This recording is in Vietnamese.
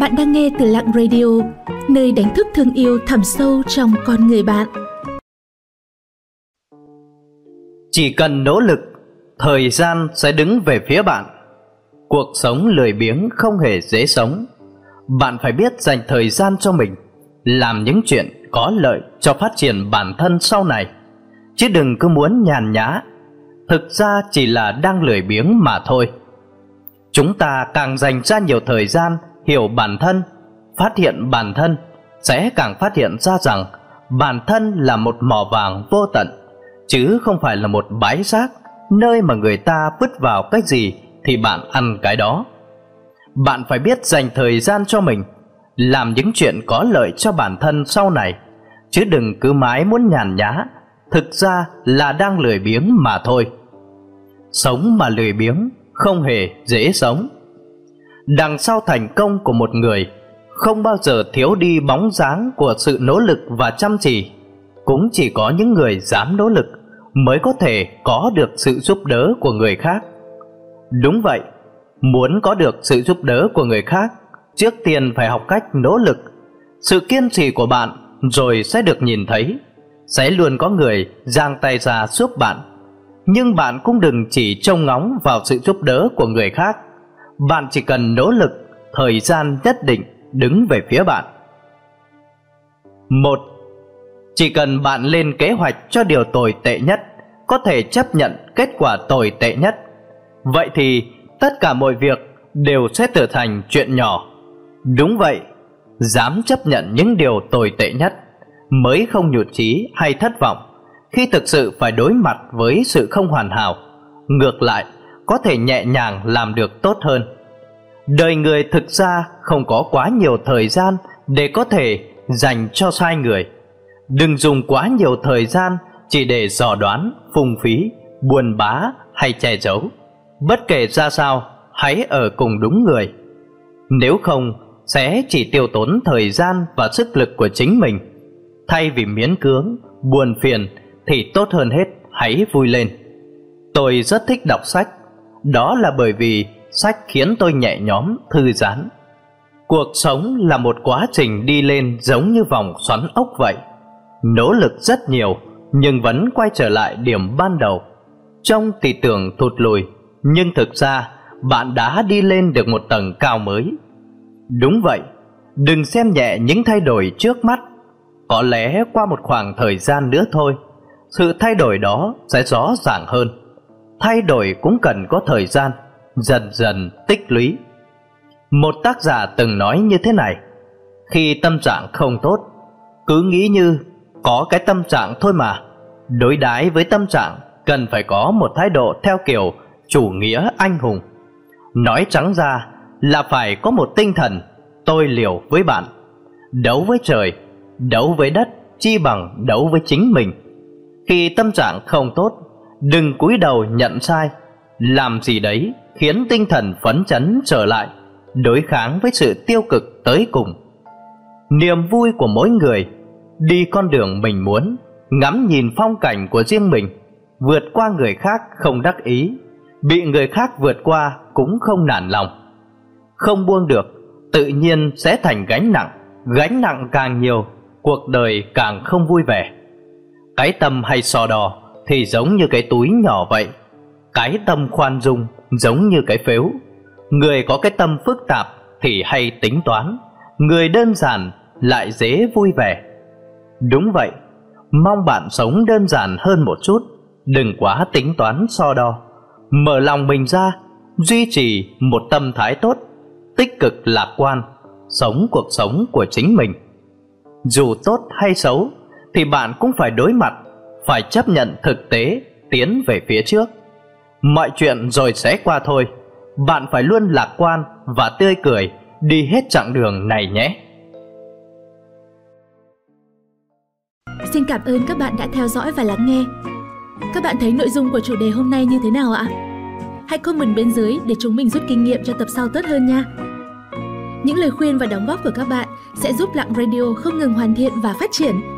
Bạn đang nghe từ Lặng Radio, nơi đánh thức thương yêu thẳm sâu trong con người bạn. Chỉ cần nỗ lực, thời gian sẽ đứng về phía bạn. Cuộc sống lười biếng không hề dễ sống. Bạn phải biết dành thời gian cho mình, làm những chuyện có lợi cho phát triển bản thân sau này. Chứ đừng cứ muốn nhàn nhã, thực ra chỉ là đang lười biếng mà thôi. Chúng ta càng dành ra nhiều thời gian hiểu bản thân, phát hiện bản thân, sẽ càng phát hiện ra rằng bản thân là một mỏ vàng vô tận, chứ không phải là một bãi rác nơi mà người ta vứt vào cái gì thì bạn ăn cái đó. Bạn phải biết dành thời gian cho mình, làm những chuyện có lợi cho bản thân sau này, chứ đừng cứ mãi muốn nhàn nhã, thực ra là đang lười biếng mà thôi. Sống mà lười biếng không hề dễ sống. Đằng sau thành công của một người không bao giờ thiếu đi bóng dáng của sự nỗ lực và chăm chỉ. Cũng chỉ có những người dám nỗ lực mới có thể có được sự giúp đỡ của người khác. Đúng vậy, muốn có được sự giúp đỡ của người khác, trước tiên phải học cách nỗ lực. Sự kiên trì của bạn rồi sẽ được nhìn thấy, sẽ luôn có người giang tay ra giúp bạn nhưng bạn cũng đừng chỉ trông ngóng vào sự giúp đỡ của người khác. Bạn chỉ cần nỗ lực, thời gian nhất định đứng về phía bạn. Một, Chỉ cần bạn lên kế hoạch cho điều tồi tệ nhất, có thể chấp nhận kết quả tồi tệ nhất. Vậy thì tất cả mọi việc đều sẽ trở thành chuyện nhỏ. Đúng vậy, dám chấp nhận những điều tồi tệ nhất mới không nhụt chí hay thất vọng khi thực sự phải đối mặt với sự không hoàn hảo ngược lại có thể nhẹ nhàng làm được tốt hơn. Đời người thực ra không có quá nhiều thời gian để có thể dành cho sai người. Đừng dùng quá nhiều thời gian chỉ để dò đoán phung phí buồn bá hay che giấu. Bất kể ra sao hãy ở cùng đúng người. Nếu không sẽ chỉ tiêu tốn thời gian và sức lực của chính mình. Thay vì miễn cưỡng buồn phiền thì tốt hơn hết hãy vui lên. Tôi rất thích đọc sách, đó là bởi vì sách khiến tôi nhẹ nhõm, thư giãn. Cuộc sống là một quá trình đi lên giống như vòng xoắn ốc vậy. Nỗ lực rất nhiều nhưng vẫn quay trở lại điểm ban đầu. Trong thì tưởng thụt lùi, nhưng thực ra bạn đã đi lên được một tầng cao mới. Đúng vậy, đừng xem nhẹ những thay đổi trước mắt. Có lẽ qua một khoảng thời gian nữa thôi, sự thay đổi đó sẽ rõ ràng hơn thay đổi cũng cần có thời gian dần dần tích lũy. Một tác giả từng nói như thế này khi tâm trạng không tốt cứ nghĩ như có cái tâm trạng thôi mà. Đối đãi với tâm trạng cần phải có một thái độ theo kiểu chủ nghĩa anh hùng. Nói trắng ra là phải có một tinh thần tôi liều với bạn đấu với trời đấu với đất chi bằng đấu với chính mình. Khi tâm trạng không tốt, đừng cúi đầu nhận sai, làm gì đấy khiến tinh thần phấn chấn trở lại, đối kháng với sự tiêu cực tới cùng. Niềm vui của mỗi người, đi con đường mình muốn, ngắm nhìn phong cảnh của riêng mình, vượt qua người khác không đắc ý, bị người khác vượt qua cũng không nản lòng. Không buông được, tự nhiên sẽ thành gánh nặng, gánh nặng càng nhiều, cuộc đời càng không vui vẻ. Cái tâm hay so đò thì giống như cái túi nhỏ vậy. Cái tâm khoan dung giống như cái phếu. Người có cái tâm phức tạp thì hay tính toán, người đơn giản lại dễ vui vẻ. Đúng vậy, mong bạn sống đơn giản hơn một chút, đừng quá tính toán so đo. Mở lòng mình ra, duy trì một tâm thái tốt, tích cực lạc quan, sống cuộc sống của chính mình. Dù tốt hay xấu, thì bạn cũng phải đối mặt, phải chấp nhận thực tế, tiến về phía trước. Mọi chuyện rồi sẽ qua thôi, bạn phải luôn lạc quan và tươi cười đi hết chặng đường này nhé. Xin cảm ơn các bạn đã theo dõi và lắng nghe. Các bạn thấy nội dung của chủ đề hôm nay như thế nào ạ? Hãy comment bên dưới để chúng mình rút kinh nghiệm cho tập sau tốt hơn nha. Những lời khuyên và đóng góp của các bạn sẽ giúp Lặng Radio không ngừng hoàn thiện và phát triển